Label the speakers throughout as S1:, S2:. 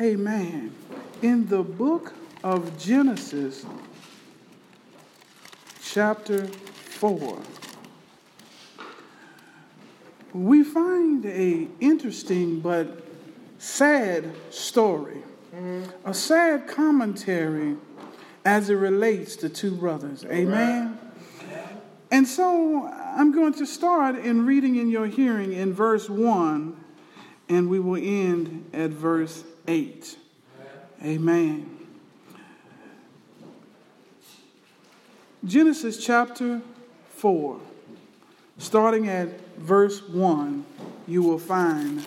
S1: Amen. In the book of Genesis, chapter 4, we find a interesting but sad story, a sad commentary as it relates to two brothers. Amen. And so I'm going to start in reading in your hearing in verse 1, and we will end at verse 8. Amen. Genesis chapter 4, starting at verse 1, you will find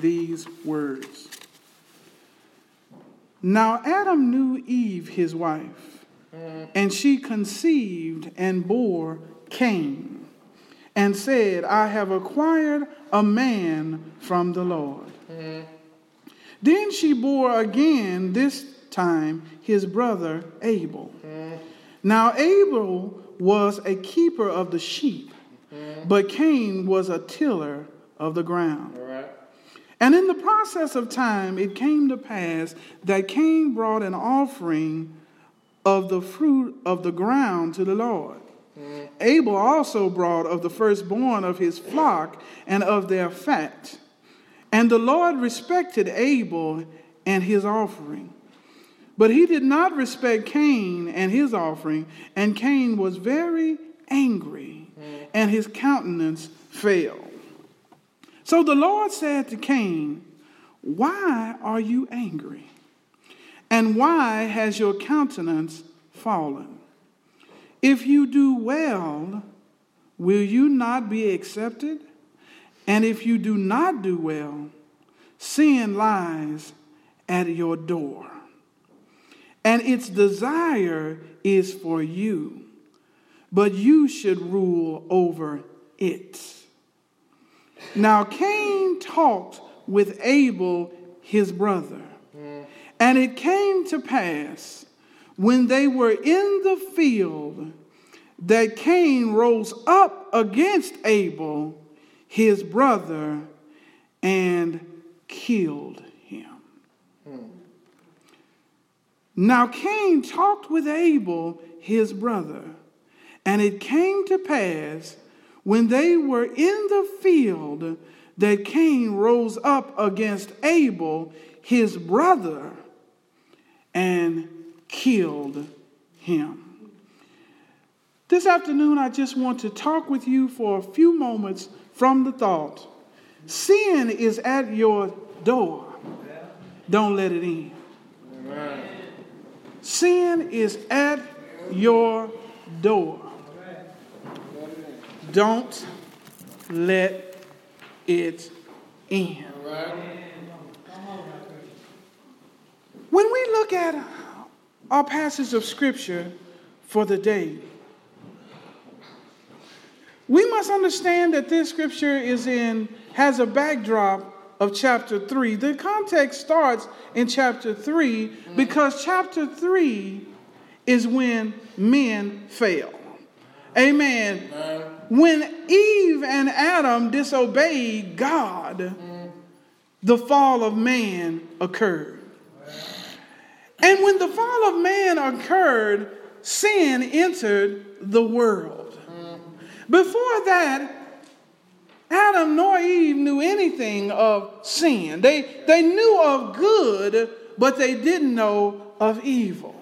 S1: these words. Now Adam knew Eve, his wife, and she conceived and bore Cain, and said, I have acquired a man from the Lord. Mm-hmm. Then she bore again, this time, his brother Abel. Mm. Now Abel was a keeper of the sheep, mm. but Cain was a tiller of the ground. And in the process of time, it came to pass that Cain brought an offering of the fruit of the ground to the Lord. Mm. Abel also brought of the firstborn of his flock and of their fat. And the Lord respected Abel and his offering. But he did not respect Cain and his offering, and Cain was very angry, and his countenance fell. So the Lord said to Cain, Why are you angry? And why has your countenance fallen? If you do well, will you not be accepted? And if you do not do well, sin lies at your door. And its desire is for you, but you should rule over it. Now Cain talked with Abel, his brother. And it came to pass when they were in the field that Cain rose up against Abel his brother and killed him. Hmm. Now Cain talked with Abel, his brother, and it came to pass when they were in the field that Cain rose up against Abel, his brother, and killed him. This afternoon, I just want to talk with you for a few moments from the thought sin is at your door. Don't let it in. Sin is at your door. Don't let it in. When we look at our passage of scripture for the day, we must understand that this scripture is in has a backdrop of chapter 3. The context starts in chapter 3 because chapter 3 is when men fail. Amen. Mm-hmm. When Eve and Adam disobeyed God, mm-hmm. the fall of man occurred. And when the fall of man occurred, sin entered the world. Before that, Adam nor Eve knew anything of sin. They, they knew of good, but they didn't know of evil.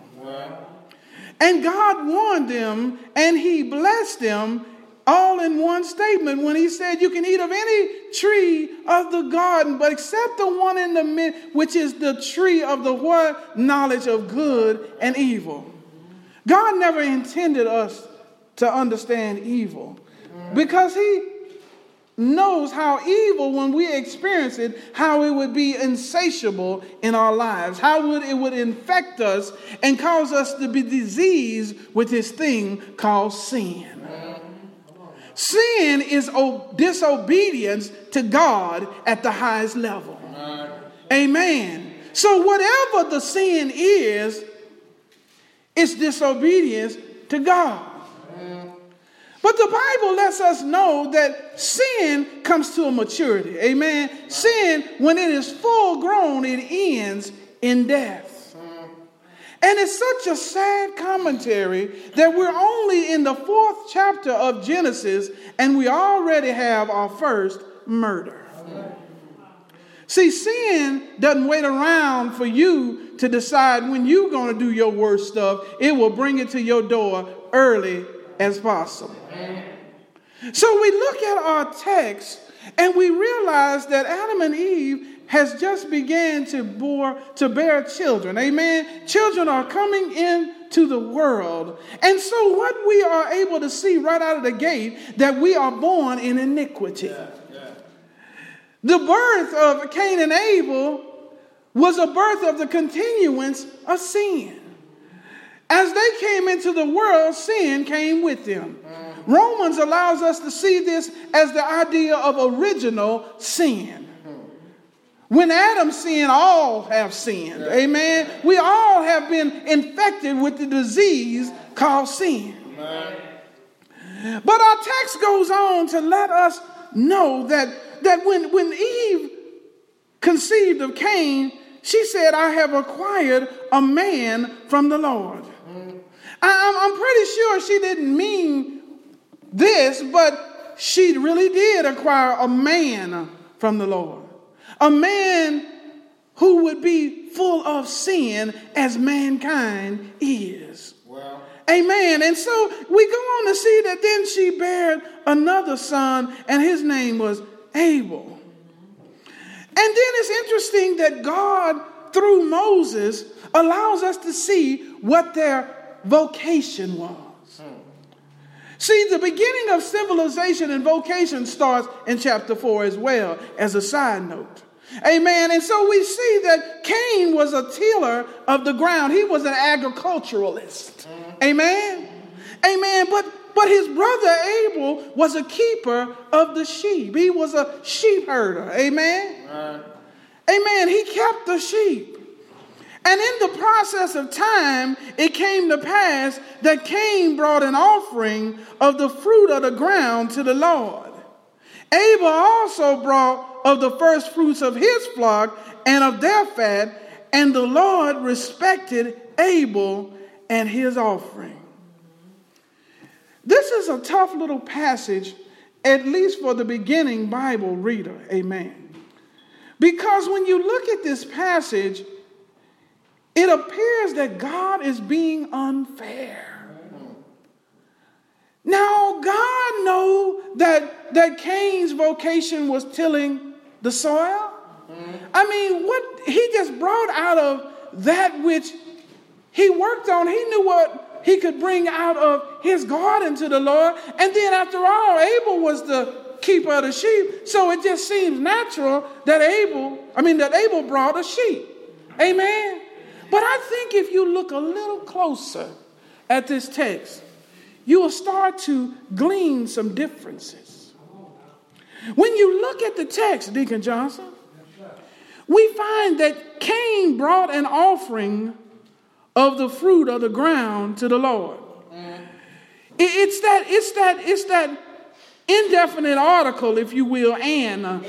S1: And God warned them and He blessed them all in one statement when He said, You can eat of any tree of the garden, but except the one in the mid, which is the tree of the what? Knowledge of good and evil. God never intended us to understand evil. Because he knows how evil when we experience it how it would be insatiable in our lives how would it would infect us and cause us to be diseased with this thing called sin. Sin is disobedience to god at the highest level. Amen. So whatever the sin is it's disobedience to god but the Bible lets us know that sin comes to a maturity. Amen. Sin, when it is full grown, it ends in death. And it's such a sad commentary that we're only in the fourth chapter of Genesis and we already have our first murder. See, sin doesn't wait around for you to decide when you're going to do your worst stuff. It will bring it to your door early as possible. So we look at our text and we realize that Adam and Eve has just began to bore to bear children. Amen. Children are coming into the world. And so what we are able to see right out of the gate that we are born in iniquity. Yeah, yeah. The birth of Cain and Abel was a birth of the continuance of sin. As they came into the world, sin came with them. Mm-hmm. Romans allows us to see this as the idea of original sin. When Adam sinned, all have sinned. Amen. We all have been infected with the disease called sin. But our text goes on to let us know that, that when, when Eve conceived of Cain, she said, I have acquired a man from the Lord. Mm. I'm pretty sure she didn't mean this, but she really did acquire a man from the Lord a man who would be full of sin as mankind is. Well. Amen. And so we go on to see that then she bare another son, and his name was Abel. And then it's interesting that God, through Moses, allows us to see what their vocation was. See, the beginning of civilization and vocation starts in chapter 4 as well, as a side note. Amen. And so we see that Cain was a tiller of the ground. He was an agriculturalist. Mm-hmm. Amen. Amen. But but his brother Abel was a keeper of the sheep. He was a sheep herder. Amen. Amen. He kept the sheep. And in the process of time, it came to pass that Cain brought an offering of the fruit of the ground to the Lord. Abel also brought of the first fruits of his flock and of their fat, and the Lord respected Abel and his offering. This is a tough little passage, at least for the beginning Bible reader. Amen. Because when you look at this passage, it appears that God is being unfair. Now, God knew that, that Cain's vocation was tilling the soil. I mean, what he just brought out of that which he worked on, he knew what he could bring out of his garden to the Lord. And then, after all, Abel was the keeper of the sheep. So it just seems natural that Abel, I mean, that Abel brought a sheep. Amen. But I think if you look a little closer at this text, you will start to glean some differences. When you look at the text, Deacon Johnson, we find that Cain brought an offering of the fruit of the ground to the Lord. Mm-hmm. It's that, it's that, it's that indefinite article, if you will, and uh,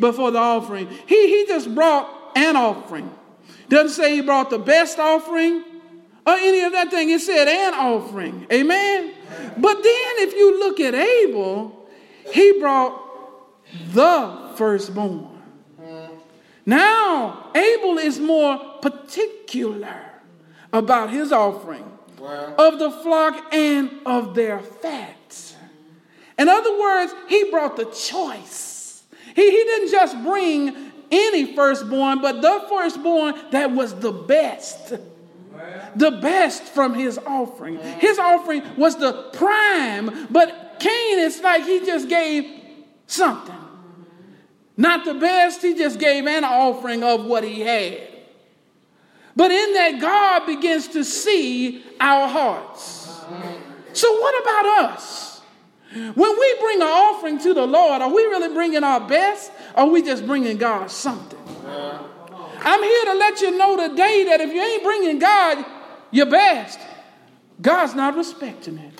S1: before the offering. He, he just brought an offering. Doesn't say he brought the best offering or any of that thing. It said an offering. Amen. But then if you look at Abel, he brought the firstborn. Now, Abel is more particular about his offering wow. of the flock and of their fat. In other words, he brought the choice. He, he didn't just bring any firstborn, but the firstborn that was the best. The best from his offering. His offering was the prime, but Cain, it's like he just gave something. Not the best, he just gave an offering of what he had. But in that, God begins to see our hearts. So, what about us? When we bring an offering to the Lord, are we really bringing our best? Or are we just bringing God something? I'm here to let you know today that if you ain't bringing God your best, God's not respecting it.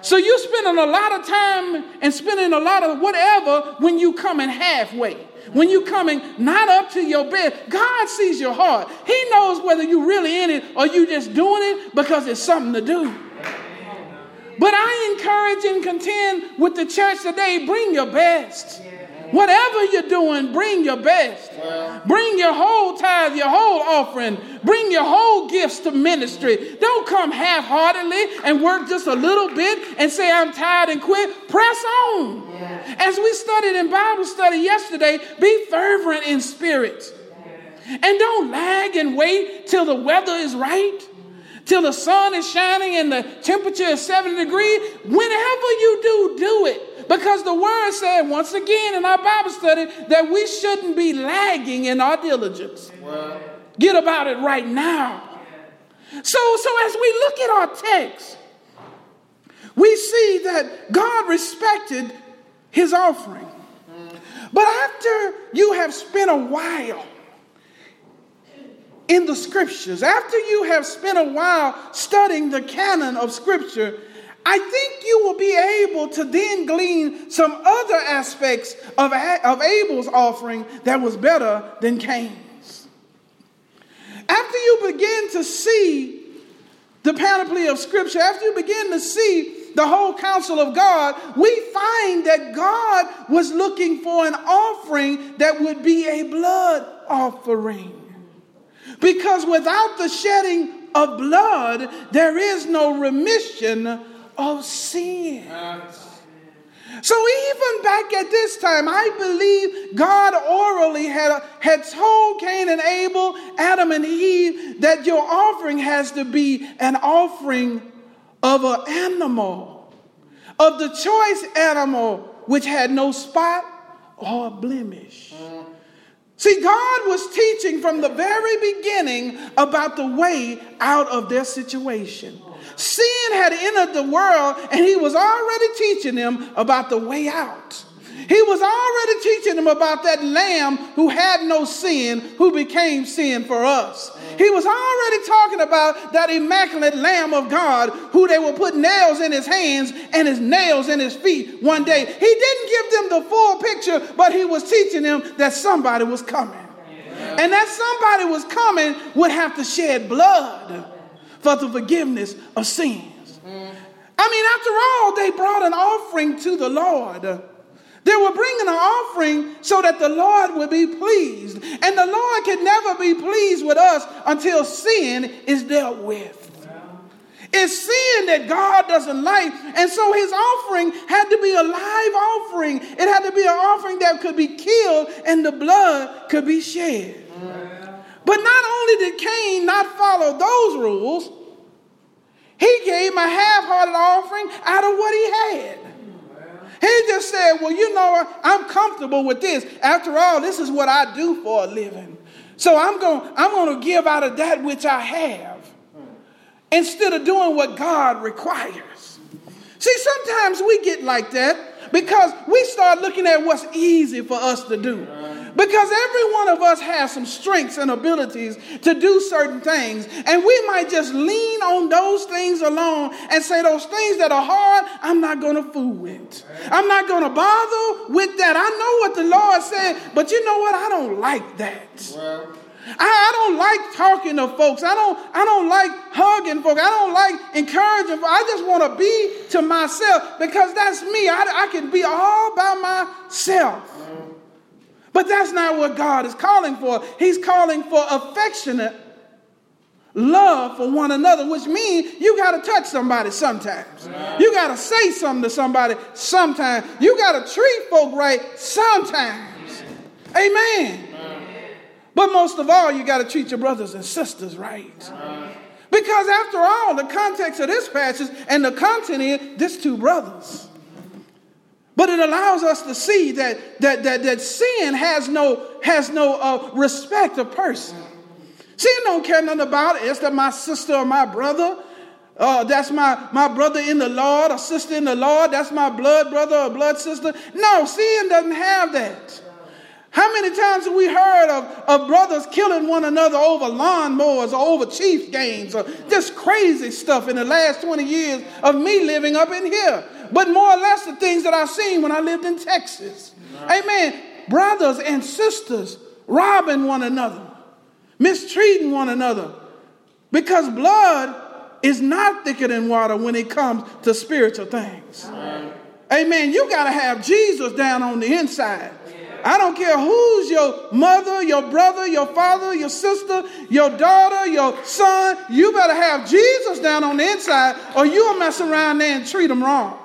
S1: So you're spending a lot of time and spending a lot of whatever when you coming halfway. When you coming not up to your bed, God sees your heart. He knows whether you really in it or you just doing it because it's something to do. But I encourage and contend with the church today, bring your best. Whatever you're doing, bring your best. Bring your whole tithe, your whole offering. Bring your whole gifts to ministry. Don't come half heartedly and work just a little bit and say, I'm tired and quit. Press on. As we studied in Bible study yesterday, be fervent in spirit. And don't lag and wait till the weather is right till the sun is shining and the temperature is 70 degrees. Whenever you do, do it. Because the word said, once again in our Bible study, that we shouldn't be lagging in our diligence. Get about it right now. So, so as we look at our text, we see that God respected his offering. But after you have spent a while in the scriptures, after you have spent a while studying the canon of scripture, I think you will be able to then glean some other aspects of, of Abel's offering that was better than Cain's. After you begin to see the panoply of Scripture, after you begin to see the whole counsel of God, we find that God was looking for an offering that would be a blood offering. Because without the shedding of blood, there is no remission of sin. So even back at this time, I believe God orally had, had told Cain and Abel, Adam and Eve, that your offering has to be an offering of an animal, of the choice animal which had no spot or blemish. See, God was teaching from the very beginning about the way out of their situation. Sin had entered the world, and he was already teaching them about the way out. He was already teaching them about that lamb who had no sin, who became sin for us. He was already talking about that immaculate lamb of God who they would put nails in his hands and his nails in his feet one day. He didn't give them the full picture, but he was teaching them that somebody was coming. And that somebody was coming would have to shed blood for the forgiveness of sins. I mean, after all, they brought an offering to the Lord. They were bringing an offering so that the Lord would be pleased. And the Lord can never be pleased with us until sin is dealt with. It's sin that God doesn't like. And so his offering had to be a live offering. It had to be an offering that could be killed and the blood could be shed. But not only did Cain not follow those rules, he gave a half hearted offering out of what he had. He just said, Well, you know, I'm comfortable with this. After all, this is what I do for a living. So I'm going I'm going to give out of that which I have instead of doing what God requires. See, sometimes we get like that because we start looking at what's easy for us to do. Because every one of us has some strengths and abilities to do certain things. And we might just lean on those things alone and say, those things that are hard, I'm not going to fool with. I'm not going to bother with that. I know what the Lord said, but you know what? I don't like that. Well. I, I, don't like talking to folks. I don't, I don't like hugging folks. I don't like encouraging folks. I just want to be to myself because that's me. I, I can be all by myself. But that's not what God is calling for. He's calling for affectionate love for one another, which means you got to touch somebody sometimes. You got to say something to somebody sometimes. You got to treat folk right sometimes. Amen. But most of all, you got to treat your brothers and sisters right. Because after all, the context of this passage and the content is this two brothers. But it allows us to see that, that, that, that sin has no, has no uh, respect of person. Sin don't care nothing about it. it. Is that my sister or my brother? Uh, that's my, my brother in the Lord or sister in the Lord. That's my blood brother or blood sister. No, sin doesn't have that. How many times have we heard of, of brothers killing one another over lawnmowers or over Chiefs games or just crazy stuff in the last 20 years of me living up in here? But more or less the things that I've seen when I lived in Texas. Amen. Brothers and sisters robbing one another, mistreating one another. Because blood is not thicker than water when it comes to spiritual things. Amen. You got to have Jesus down on the inside. I don't care who's your mother, your brother, your father, your sister, your daughter, your son. You better have Jesus down on the inside or you'll mess around there and treat them wrong.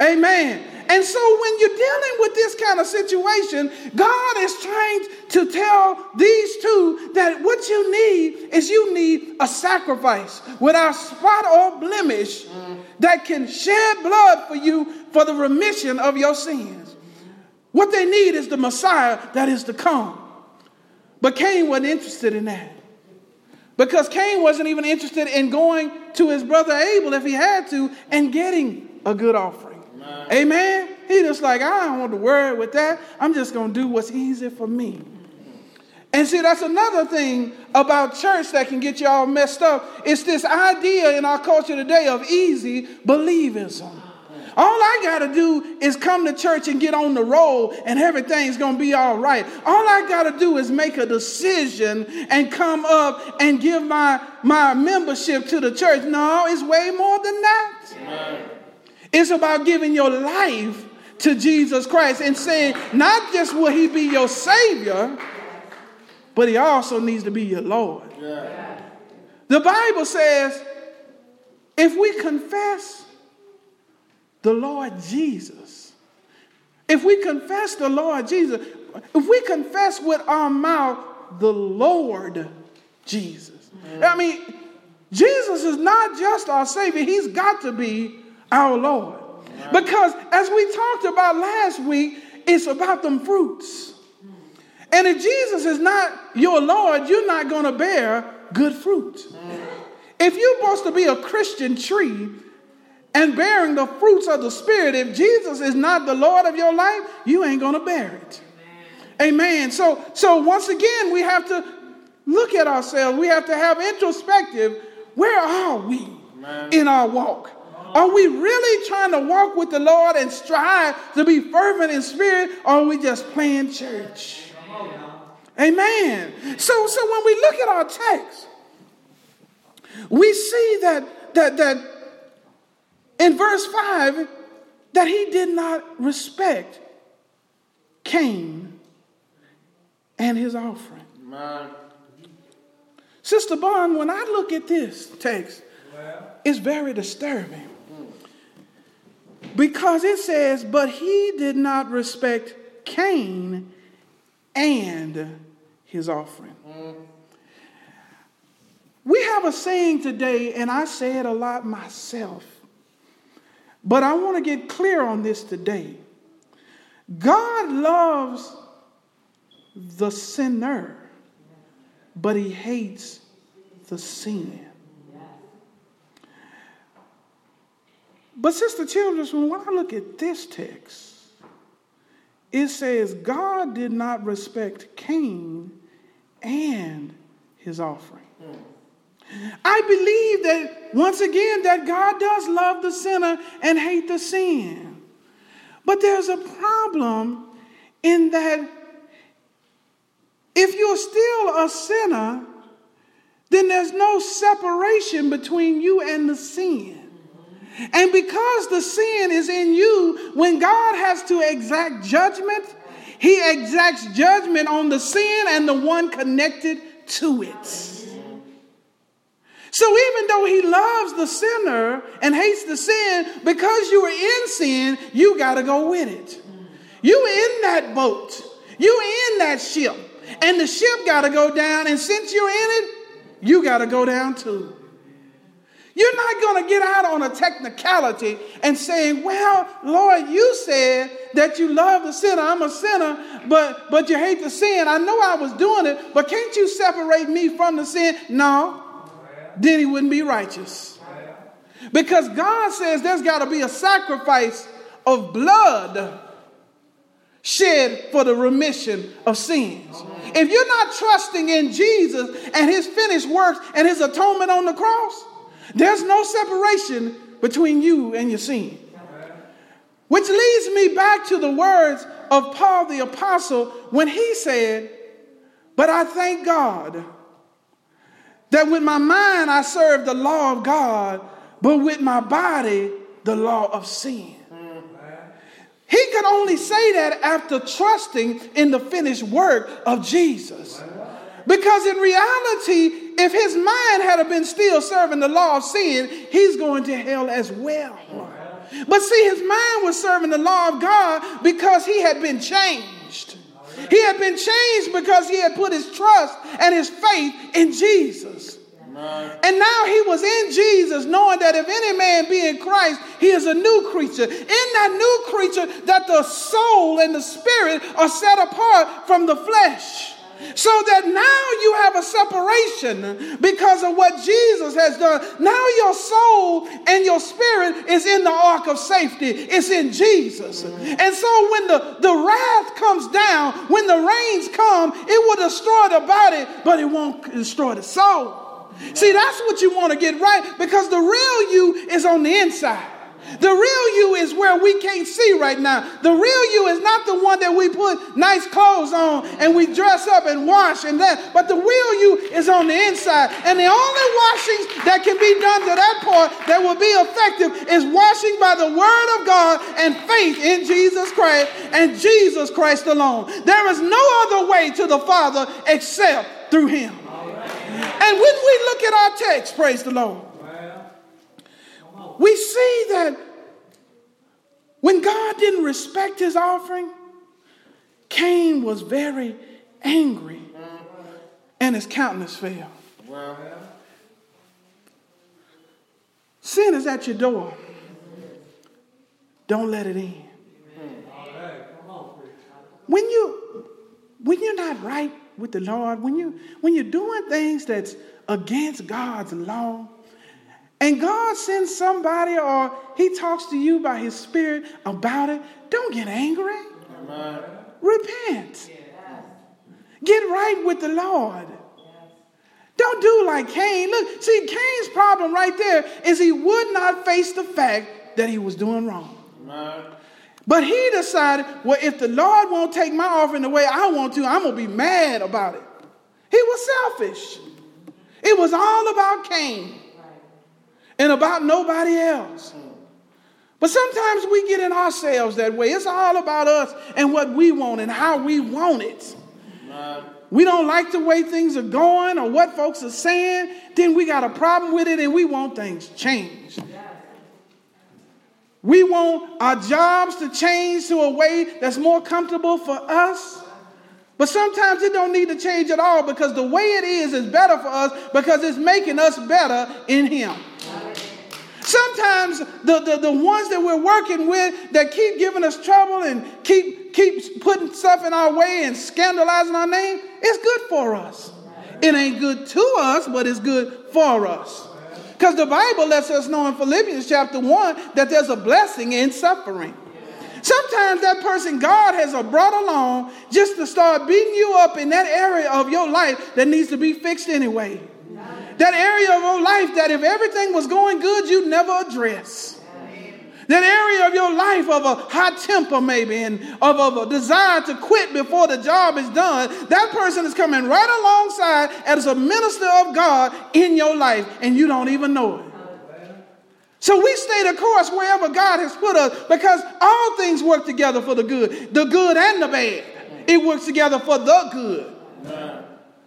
S1: Amen. And so when you're dealing with this kind of situation, God is trying to tell these two that what you need is you need a sacrifice without spot or blemish that can shed blood for you for the remission of your sins. What they need is the Messiah that is to come. But Cain wasn't interested in that. Because Cain wasn't even interested in going to his brother Abel if he had to and getting a good offering. Amen. Amen. He just like, I don't want to worry with that. I'm just going to do what's easy for me. And see, that's another thing about church that can get you all messed up. It's this idea in our culture today of easy believism. All I got to do is come to church and get on the roll and everything's going to be all right. All I got to do is make a decision and come up and give my, my membership to the church. No, it's way more than that. Amen. It's about giving your life to Jesus Christ and saying, not just will he be your Savior, but he also needs to be your Lord. Yeah. The Bible says, if we confess the Lord Jesus. If we confess the Lord Jesus, if we confess with our mouth the Lord Jesus. I mean, Jesus is not just our Savior, He's got to be our Lord. Because as we talked about last week, it's about them fruits. And if Jesus is not your Lord, you're not going to bear good fruit. If you're supposed to be a Christian tree, and bearing the fruits of the Spirit. If Jesus is not the Lord of your life, you ain't going to bear it. Amen. So, so once again, we have to look at ourselves. We have to have introspective. Where are we in our walk? Are we really trying to walk with the Lord and strive to be fervent in spirit, or are we just playing church? Amen. So, so when we look at our text, we see that that that in verse 5 that he did not respect Cain and his offering. Man. Sister Bond, when I look at this text, well. it's very disturbing. Because it says, but he did not respect Cain and his offering. We have a saying today, and I say it a lot myself but I want to get clear on this today. God loves the sinner, but he hates the sin. But, Sister Childress, when I look at this text, it says God did not respect Cain and his offering. I believe that once again that God does love the sinner and hate the sin. But there's a problem in that if you're still a sinner, then there's no separation between you and the sin. And because the sin is in you, when God has to exact judgment, he exacts judgment on the sin and the one connected to it. So even though he loves the sinner and hates the sin, because you are in sin, you got to go with it. You in that boat. You in that ship. And the ship got to go down. And since you're in it, you got to go down too. You're not going to get out on a technicality and saying, well, Lord, you said that you love the sinner. I'm a sinner, but, but you hate the sin. I know I was doing it, but can't you separate me from the sin? No then he wouldn't be righteous. Because God says there's got to be a sacrifice of blood shed for the remission of sins. If you're not trusting in Jesus and his finished works and his atonement on the cross, there's no separation between you and your sin. Which leads me back to the words of Paul the Apostle when he said, But I thank God that with my mind I serve the law of God, but with my body, the law of sin. He could only say that after trusting in the finished work of Jesus. Because in reality, if his mind had been still serving the law of sin, he's going to hell as well. But see, his mind was serving the law of God because he had been changed. He had been changed because he had put his trust and his faith in Jesus. And now he was in Jesus, knowing that if any man be in Christ, he is a new creature. In that new creature, that the soul and the spirit are set apart from the flesh. So that now you have a separation because of what Jesus has done. Now your soul and your spirit is in the ark of safety, it's in Jesus. And so when the, the wrath comes down, when the rains come, it will destroy the body, but it won't destroy the soul. See, that's what you want to get right because the real you is on the inside. The real you is where we can't see right now. The real you is not the one that we put nice clothes on and we dress up and wash and that, but the real you is on the inside. And the only washings that can be done to that part that will be effective is washing by the word of God and faith in Jesus Christ and Jesus Christ alone. There is no other way to the Father except through him. And when we look at our text, praise the Lord, we see that when God didn't respect his offering, Cain was very angry and his countenance fell. Sin is at your door. Don't let it in. When you when you're not right with the Lord, when you when you're doing things that's against God's law, and God sends somebody or He talks to you by His Spirit about it, don't get angry. Amen. Repent. Get right with the Lord. Don't do like Cain. Look, see, Cain's problem right there is he would not face the fact that he was doing wrong. Amen. But he decided, well, if the Lord won't take my offering the way I want to, I'm going to be mad about it. He was selfish. It was all about Cain and about nobody else. But sometimes we get in ourselves that way. It's all about us and what we want and how we want it. We don't like the way things are going or what folks are saying, then we got a problem with it and we want things changed. We want our jobs to change to a way that's more comfortable for us. But sometimes it don't need to change at all because the way it is is better for us because it's making us better in Him. Sometimes the, the, the ones that we're working with that keep giving us trouble and keep, keep putting stuff in our way and scandalizing our name, it's good for us. It ain't good to us, but it's good for us. Because the Bible lets us know in Philippians chapter 1 that there's a blessing in suffering. Sometimes that person God has brought along just to start beating you up in that area of your life that needs to be fixed anyway. That area of your life that if everything was going good, you'd never address. That area of your life of a hot temper, maybe, and of, of a desire to quit before the job is done, that person is coming right alongside as a minister of God in your life, and you don't even know it. So we stay the course wherever God has put us because all things work together for the good, the good and the bad. It works together for the good.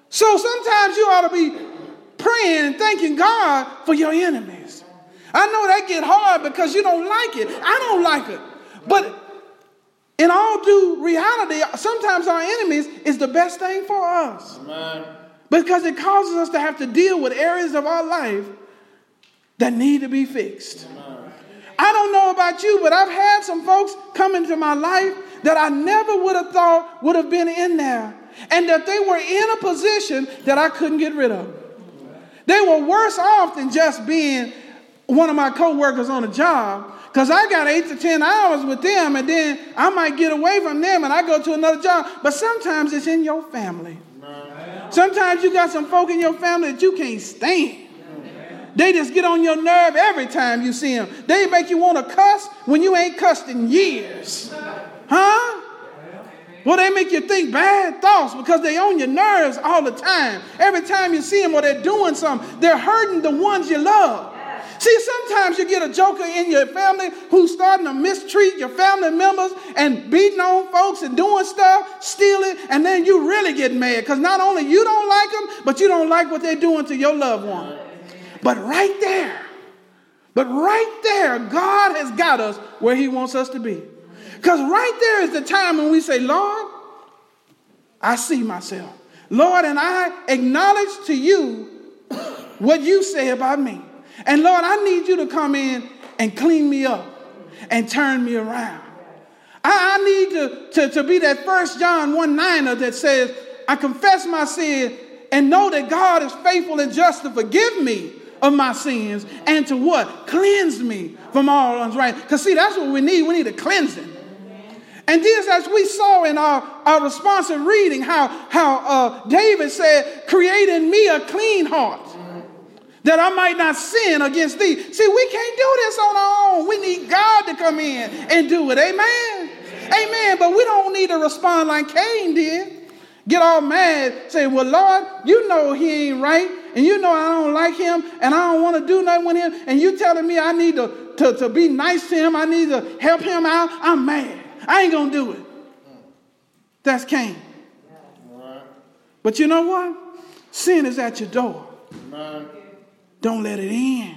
S1: So sometimes you ought to be praying and thanking God for your enemies. I know that get hard because you don't like it. I don't like it. But in all due reality, sometimes our enemies is the best thing for us. Amen. Because it causes us to have to deal with areas of our life that need to be fixed. Amen. I don't know about you, but I've had some folks come into my life that I never would have thought would have been in there, and that they were in a position that I couldn't get rid of. They were worse off than just being one of my co-workers on a job Because I got eight to 10 hours with them, and then I might get away from them and I go to another job. But sometimes it's in your family. Sometimes you got some folk in your family that you can't stand. They just get on your nerve every time you see them. They make you want to cuss when you ain't cussed in years. Huh? Well, they make you think bad thoughts because they on your nerves all the time. Every time you see them or they're doing something, they're hurting the ones you love. See, sometimes you get a joker in your family who's starting to mistreat your family members and beating on folks and doing stuff, stealing, and then you really get mad because not only you don't like them, but you don't like what they're doing to your loved one. But right there, but right there, God has got us where He wants us to be. Because right there is the time when we say, Lord, I see myself. Lord, and I acknowledge to you what you say about me. And Lord, I need you to come in and clean me up and turn me around. I, I need to, to, to be that first John 1 9 that says, I confess my sin and know that God is faithful and just to forgive me of my sins and to what? Cleanse me from all unrighteousness. Because see, that's what we need. We need a cleansing. And this, as we saw in our, our responsive reading, how, how uh, David said, Create in me a clean heart that I might not sin against thee. See, we can't do this on our own. We need God to come in and do it. Amen. Amen. But we don't need to respond like Cain did. Get all mad, say, Well, Lord, you know he ain't right, and you know I don't like him, and I don't want to do nothing with him, and you telling me I need to, to, to be nice to him, I need to help him out. I'm mad. I ain't gonna do it. That's Cain. But you know what? Sin is at your door. Don't let it in.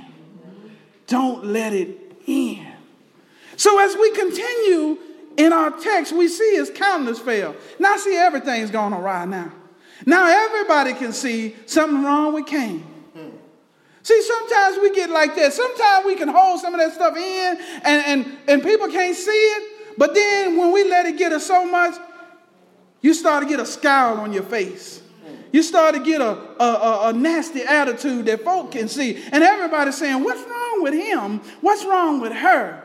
S1: Don't let it in. So as we continue in our text, we see his countenance fail. Now, see, everything's going awry now. Now, everybody can see something wrong with Cain. See, sometimes we get like that. Sometimes we can hold some of that stuff in and, and, and people can't see it. But then when we let it get us so much, you start to get a scowl on your face. You start to get a, a, a, nasty attitude that folk can see. And everybody's saying, What's wrong with him? What's wrong with her?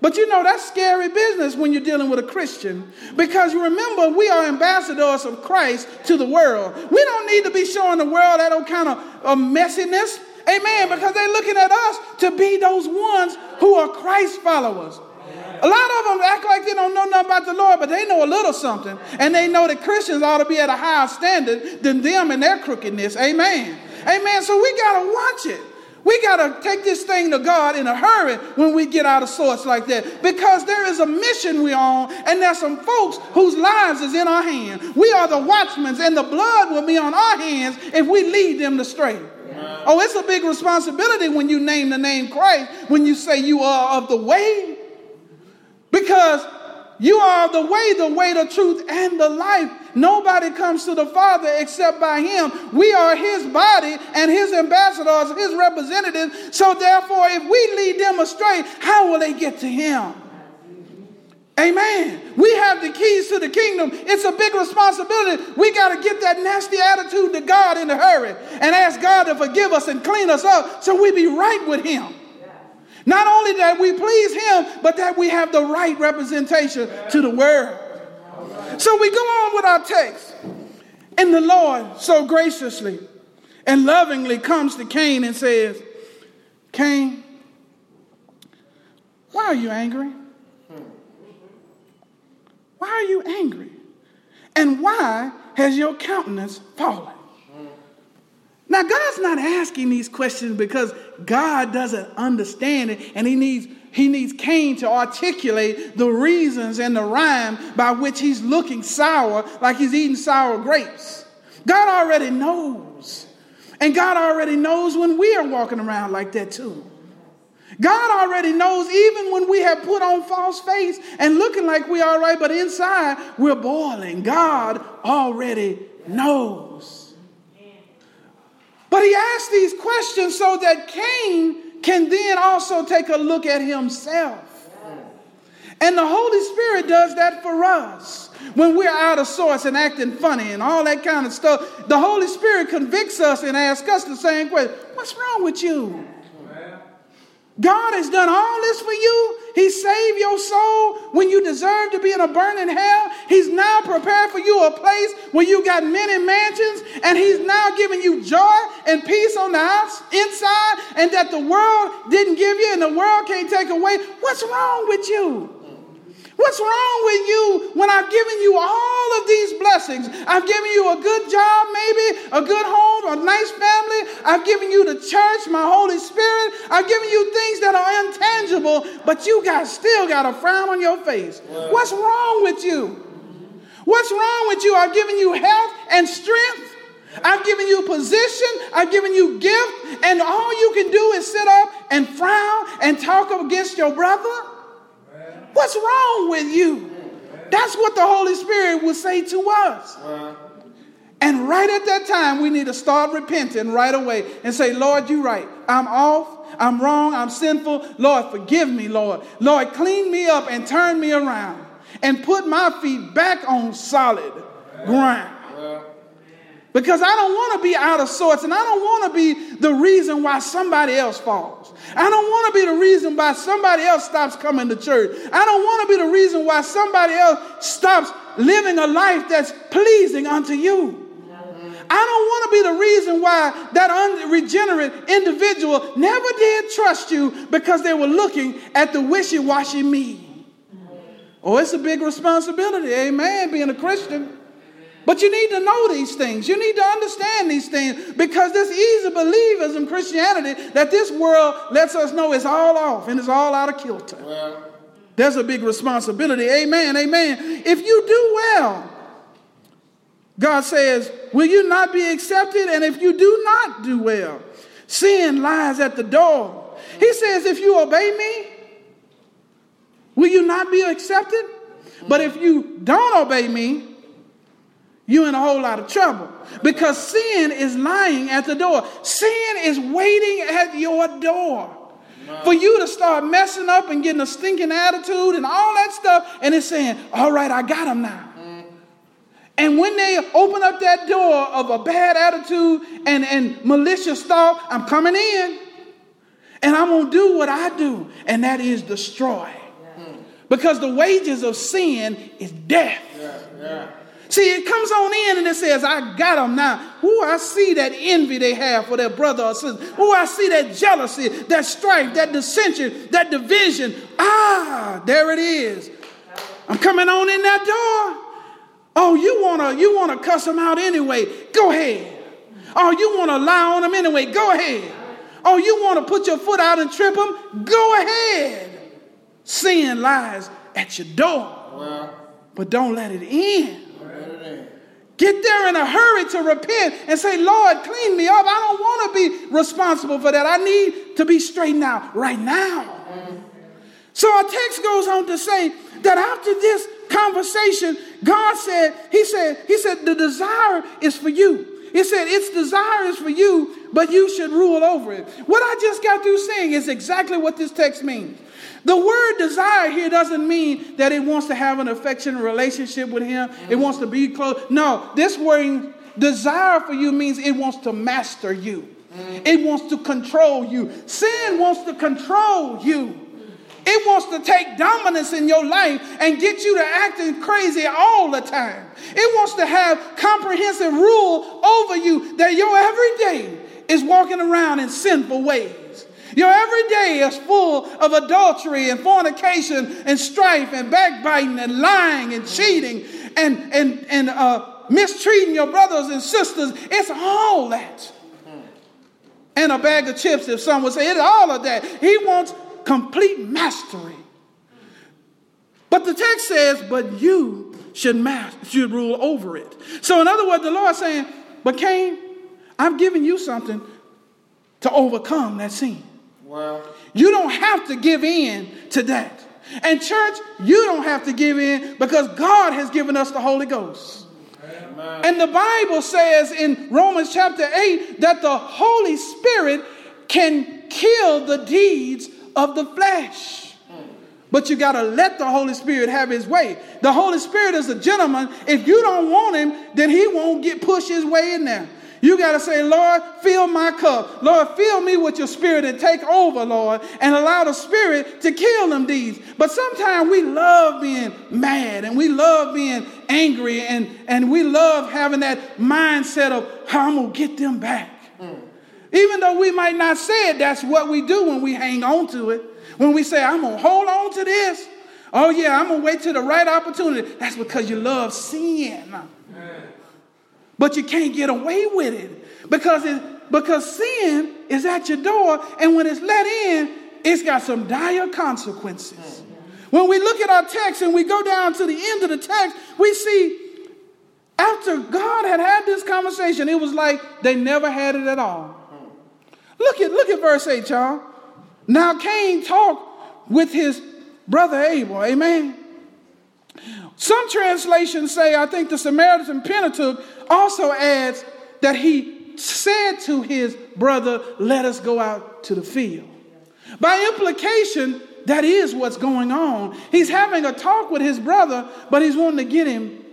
S1: But you know, that's scary business when you're dealing with a Christian. Because you remember, we are ambassadors of Christ to the world. We don't need to be showing the world that old kind of, of messiness. Amen. Because they're looking at us to be those ones who are Christ followers. A lot of them act like they don't know nothing about the Lord, but they know a little something. And they know that Christians ought to be at a higher standard than them and their crookedness. Amen. Amen. So we got to watch it. We got to take this thing to God in a hurry when we get out of sorts like that because there is a mission we're on, and there's some folks whose lives is in our hand. We are the watchmen, and the blood will be on our hands if we lead them astray. Oh, it's a big responsibility when you name the name Christ, when you say you are of the way. Because you are the way, the way, the truth, and the life. Nobody comes to the Father except by Him. We are His body and His ambassadors, His representatives. So, therefore, if we lead them astray, how will they get to Him? Amen. We have the keys to the kingdom. It's a big responsibility. We got to get that nasty attitude to God in a hurry and ask God to forgive us and clean us up so we be right with Him. Not only that we please Him, but that we have the right representation to the world. So we go on with our text. And the Lord so graciously and lovingly comes to Cain and says, Cain, why are you angry? Why are you angry? And why has your countenance fallen? Now, God's not asking these questions because God doesn't understand it and he needs, he needs Cain to articulate the reasons and the rhyme by which he's looking sour like he's eating sour grapes. God already knows. And God already knows when we are walking around like that too. God already knows even when we have put on false face and looking like we are right, but inside we're boiling. God already knows. But he asked these questions so that Cain can then also take a look at himself. And the Holy Spirit does that for us. When we're out of sorts and acting funny and all that kind of stuff, the Holy Spirit convicts us and asks us the same question What's wrong with you? God has done all this for you. He saved your soul when you deserve to be in a burning hell. He's now prepared for you a place where you got many mansions, and He's now giving you joy and peace on the outs- inside, and that the world didn't give you and the world can't take away. What's wrong with you? What's wrong with you when I've given you all of these blessings? I've given you a good job, maybe, a good home, a nice family. I've given you the church, my Holy Spirit. I've given you things that are intangible, but you got still got a frown on your face. What's wrong with you? What's wrong with you? I've given you health and strength. I've given you position. I've given you gift. And all you can do is sit up and frown and talk against your brother. What's wrong with you? That's what the Holy Spirit will say to us. And right at that time, we need to start repenting right away and say, Lord, you're right. I'm off. I'm wrong. I'm sinful. Lord, forgive me, Lord. Lord, clean me up and turn me around and put my feet back on solid ground. Because I don't want to be out of sorts and I don't want to be the reason why somebody else falls. I don't want to be the reason why somebody else stops coming to church. I don't want to be the reason why somebody else stops living a life that's pleasing unto you. I don't want to be the reason why that unregenerate individual never did trust you because they were looking at the wishy washy me. Oh, it's a big responsibility, amen, being a Christian. But you need to know these things. You need to understand these things because this easy believism Christianity that this world lets us know is all off and it's all out of kilter. Well. There's a big responsibility. Amen. Amen. If you do well, God says, Will you not be accepted? And if you do not do well, sin lies at the door. He says, If you obey me, will you not be accepted? But if you don't obey me, you're in a whole lot of trouble because sin is lying at the door. Sin is waiting at your door for you to start messing up and getting a stinking attitude and all that stuff. And it's saying, All right, I got them now. And when they open up that door of a bad attitude and, and malicious thought, I'm coming in and I'm going to do what I do, and that is destroy. Because the wages of sin is death. Yeah, yeah. See, it comes on in and it says, I got them now. Ooh, I see that envy they have for their brother or sister. Ooh, I see that jealousy, that strife, that dissension, that division. Ah, there it is. I'm coming on in that door. Oh, you wanna you wanna cuss them out anyway? Go ahead. Oh, you wanna lie on them anyway? Go ahead. Oh, you wanna put your foot out and trip them? Go ahead. Sin lies at your door, but don't let it in. Get there in a hurry to repent and say, Lord, clean me up. I don't want to be responsible for that. I need to be straightened out right now. So our text goes on to say that after this conversation, God said, He said, He said, the desire is for you. He said, its desire is for you, but you should rule over it. What I just got through saying is exactly what this text means. The word desire here doesn't mean that it wants to have an affectionate relationship with him. It wants to be close. No, this word desire for you means it wants to master you. It wants to control you. Sin wants to control you. It wants to take dominance in your life and get you to acting crazy all the time. It wants to have comprehensive rule over you that your everyday is walking around in sinful ways. Your everyday is full of adultery and fornication and strife and backbiting and lying and cheating and, and, and uh, mistreating your brothers and sisters. It's all that. And a bag of chips, if someone would say, it's all of that. He wants complete mastery. But the text says, but you should, master, should rule over it. So, in other words, the Lord saying, but Cain, I've given you something to overcome that sin. Well, you don't have to give in to that. And, church, you don't have to give in because God has given us the Holy Ghost. Amen. And the Bible says in Romans chapter 8 that the Holy Spirit can kill the deeds of the flesh. But you got to let the Holy Spirit have his way. The Holy Spirit is a gentleman. If you don't want him, then he won't get push his way in there. You got to say, Lord, fill my cup. Lord, fill me with your spirit and take over, Lord, and allow the spirit to kill them deeds. But sometimes we love being mad and we love being angry and, and we love having that mindset of how I'm going to get them back. Mm. Even though we might not say it, that's what we do when we hang on to it. When we say, I'm going to hold on to this. Oh, yeah, I'm going to wait till the right opportunity. That's because you love sin. But you can't get away with it because, it, because sin is at your door, and when it's let in, it's got some dire consequences. When we look at our text and we go down to the end of the text, we see after God had had this conversation, it was like they never had it at all. Look at, look at verse 8, y'all. Now Cain talked with his brother Abel. Amen. Some translations say, I think the Samaritan Pentateuch also adds that he said to his brother, Let us go out to the field. By implication, that is what's going on. He's having a talk with his brother, but he's wanting to get him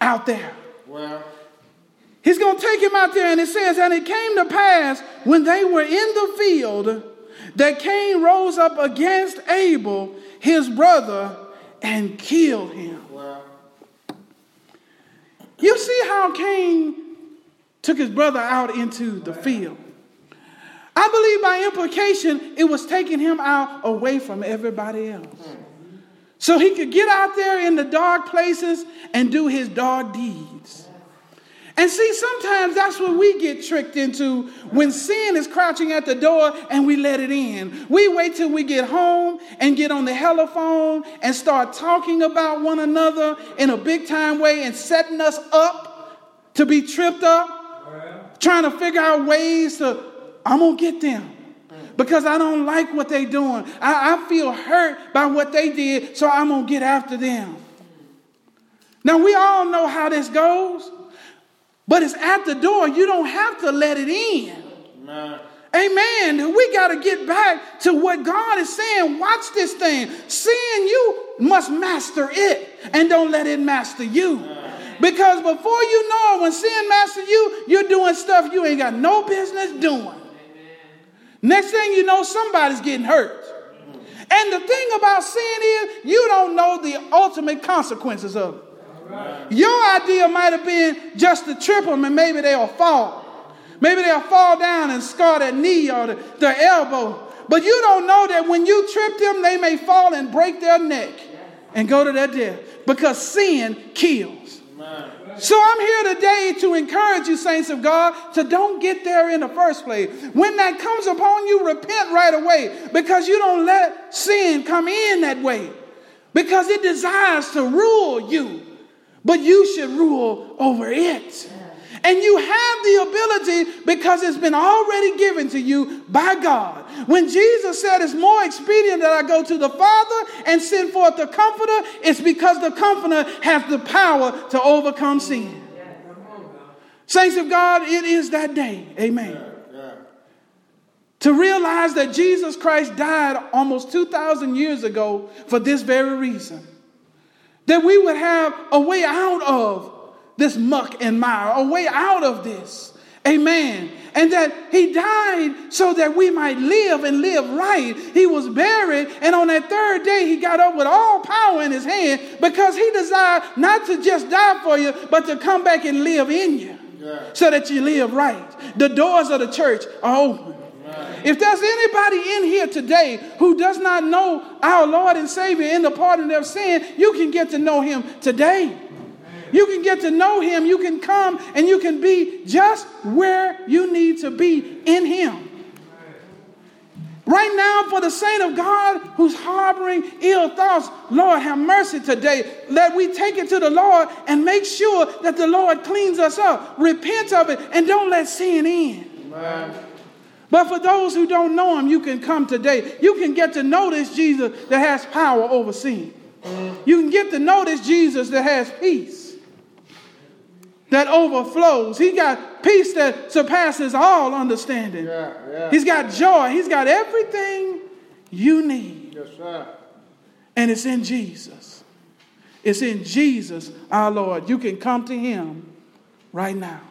S1: out there. Well, he's going to take him out there, and it says, And it came to pass when they were in the field that Cain rose up against Abel, his brother, and killed him. You see how Cain took his brother out into the field. I believe by implication, it was taking him out away from everybody else. So he could get out there in the dark places and do his dark deeds. And see, sometimes that's what we get tricked into when sin is crouching at the door and we let it in. We wait till we get home and get on the telephone and start talking about one another in a big time way and setting us up to be tripped up, trying to figure out ways to, I'm going to get them because I don't like what they're doing. I, I feel hurt by what they did, so I'm going to get after them. Now, we all know how this goes. But it's at the door. You don't have to let it in. Amen. Amen. We got to get back to what God is saying. Watch this thing. Sin, you must master it and don't let it master you. Because before you know it, when sin masters you, you're doing stuff you ain't got no business doing. Next thing you know, somebody's getting hurt. Mm. And the thing about sin is, you don't know the ultimate consequences of it. Your idea might have been just to trip them and maybe they'll fall. Maybe they'll fall down and scar their knee or the, their elbow. But you don't know that when you trip them, they may fall and break their neck and go to their death because sin kills. So I'm here today to encourage you, saints of God, to don't get there in the first place. When that comes upon you, repent right away because you don't let sin come in that way because it desires to rule you but you should rule over it. And you have the ability because it's been already given to you by God. When Jesus said it's more expedient that I go to the Father and send forth the Comforter, it's because the Comforter has the power to overcome sin. Saints of God, it is that day. Amen. To realize that Jesus Christ died almost 2,000 years ago for this very reason that we would have a way out of this muck and mire, a way out of this. Amen. And that he died so that we might live and live right. He was buried, and on that third day, he got up with all power in his hand because he desired not to just die for you, but to come back and live in you yeah. so that you live right. The doors of the church are open. If there's anybody in here today who does not know our Lord and Savior in the pardon of sin, you can get to know him today. You can get to know him. You can come and you can be just where you need to be in him. Right now, for the saint of God who's harboring ill thoughts, Lord, have mercy today. Let we take it to the Lord and make sure that the Lord cleans us up. Repent of it and don't let sin in. Amen. But for those who don't know him, you can come today. You can get to know this Jesus that has power over sin. You can get to know this Jesus that has peace that overflows. He got peace that surpasses all understanding. Yeah, yeah. He's got joy. He's got everything you need. Yes, sir. And it's in Jesus. It's in Jesus, our Lord. You can come to him right now.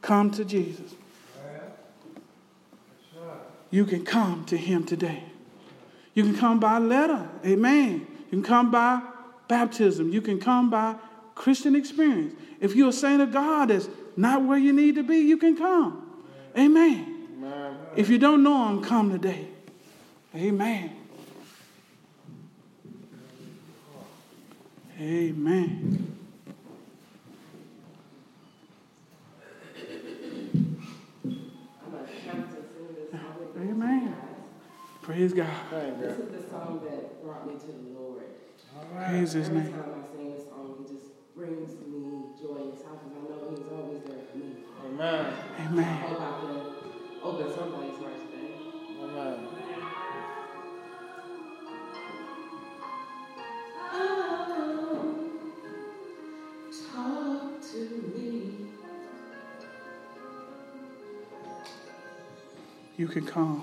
S2: Come to Jesus you can come to him today. You can come by letter, amen. You can come by baptism. You can come by Christian experience. If you're a saint of God that's not where you need to be, you can come. Amen. Amen. If you don't know him, come today. Amen. Amen. Praise God.
S1: This is the song that brought me to the Lord. All right.
S2: Praise His name.
S1: Brings me joy I know He's always there for me.
S3: Amen.
S2: Amen.
S1: I hope I can open somebody's heart today.
S3: Amen.
S2: you can come.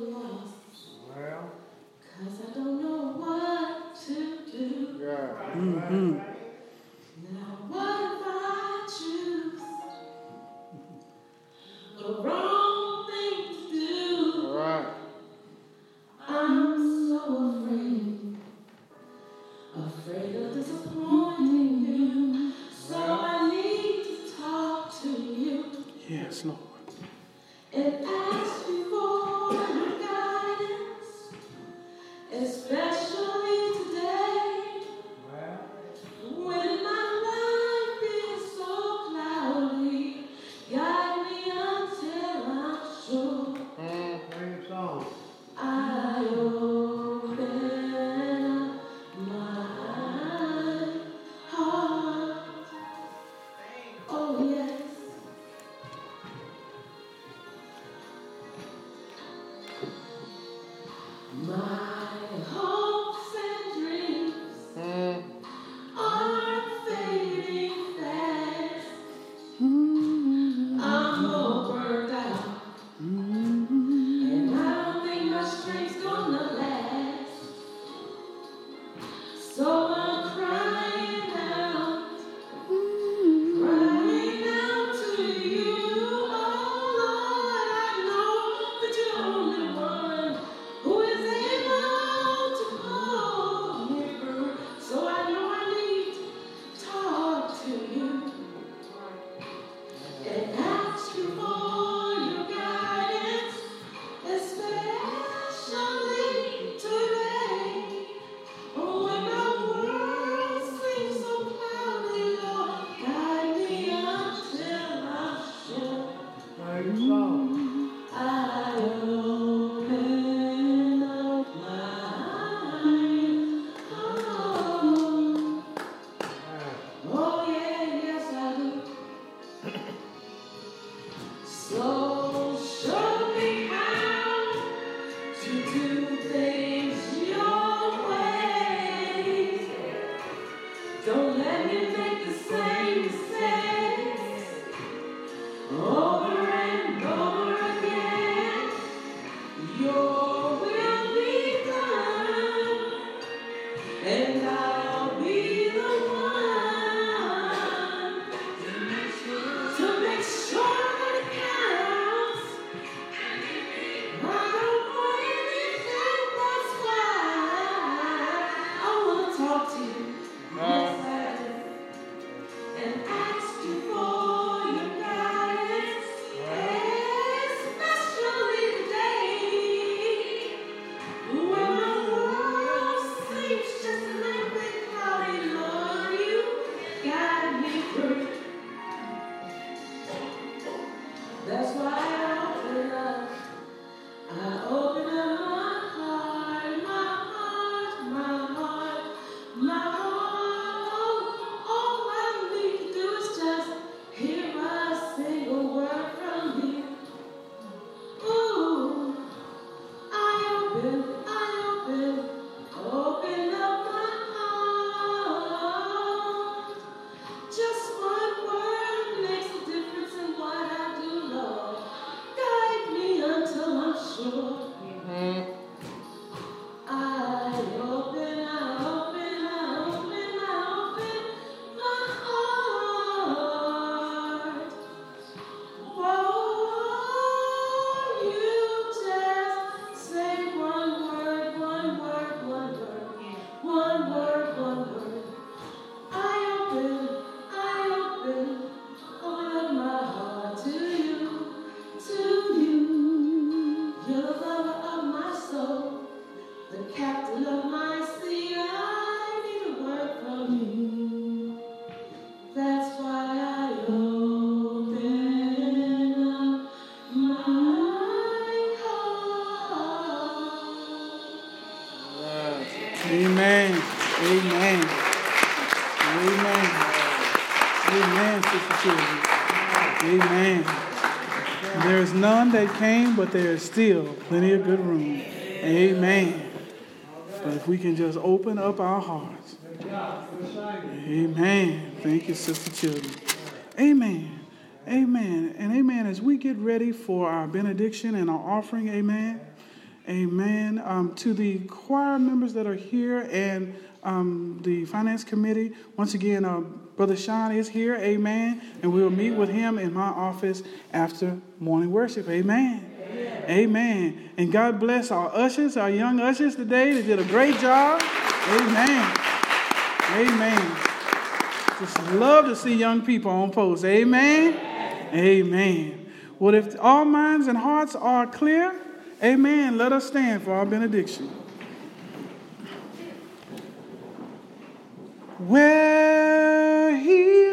S1: Amen. Amen. Amen, sister children. Amen. There is none that came, but there is still plenty of good room. Amen. But if we can just open up our hearts. Amen. Thank you, sister children. Amen. Amen. And amen. As we get ready for our benediction and our offering, amen. Amen. Um, to the choir members that are here and um, the finance committee, once again, uh, Brother Sean is here, amen. And we will meet with him in my office after morning worship, amen. Amen. amen. And God bless our ushers, our young ushers today. They did a great job. Amen. Amen. Just love to see young people on post. Amen. Amen. Well, if all minds and hearts are clear, amen, let us stand for our benediction. Where he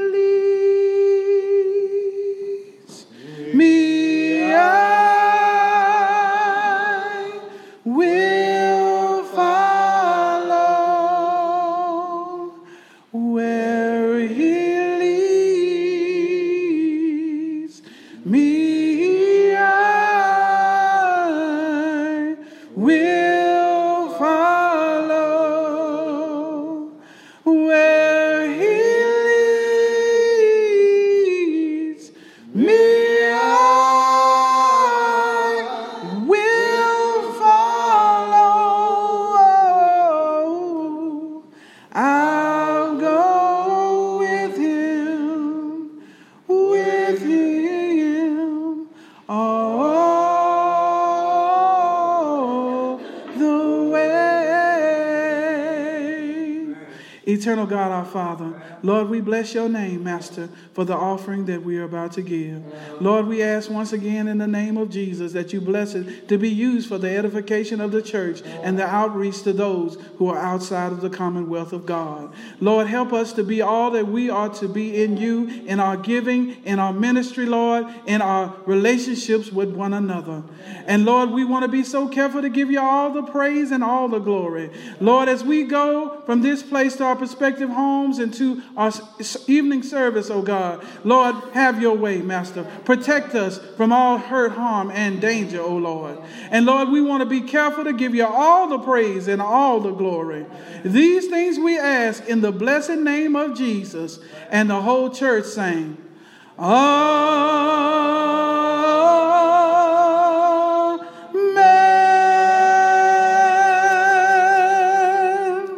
S1: Eternal God, our Father, Lord, we bless your name, Master, for the offering that we are about to give. Lord, we ask once again in the name of Jesus that you bless it to be used for the edification of the church and the outreach to those who are outside of the commonwealth of God. Lord, help us to be all that we are to be in you, in our giving, in our ministry, Lord, in our relationships with one another. And Lord, we want to be so careful to give you all the praise and all the glory. Lord, as we go from this place to our prospective homes and to our evening service, oh God, Lord, have your way, Master. Protect us from all hurt, harm, and danger, oh Lord. And Lord, we want to be careful to give you all the praise and all the glory. These things we ask in the blessed name of Jesus. And the whole church sang, Amen.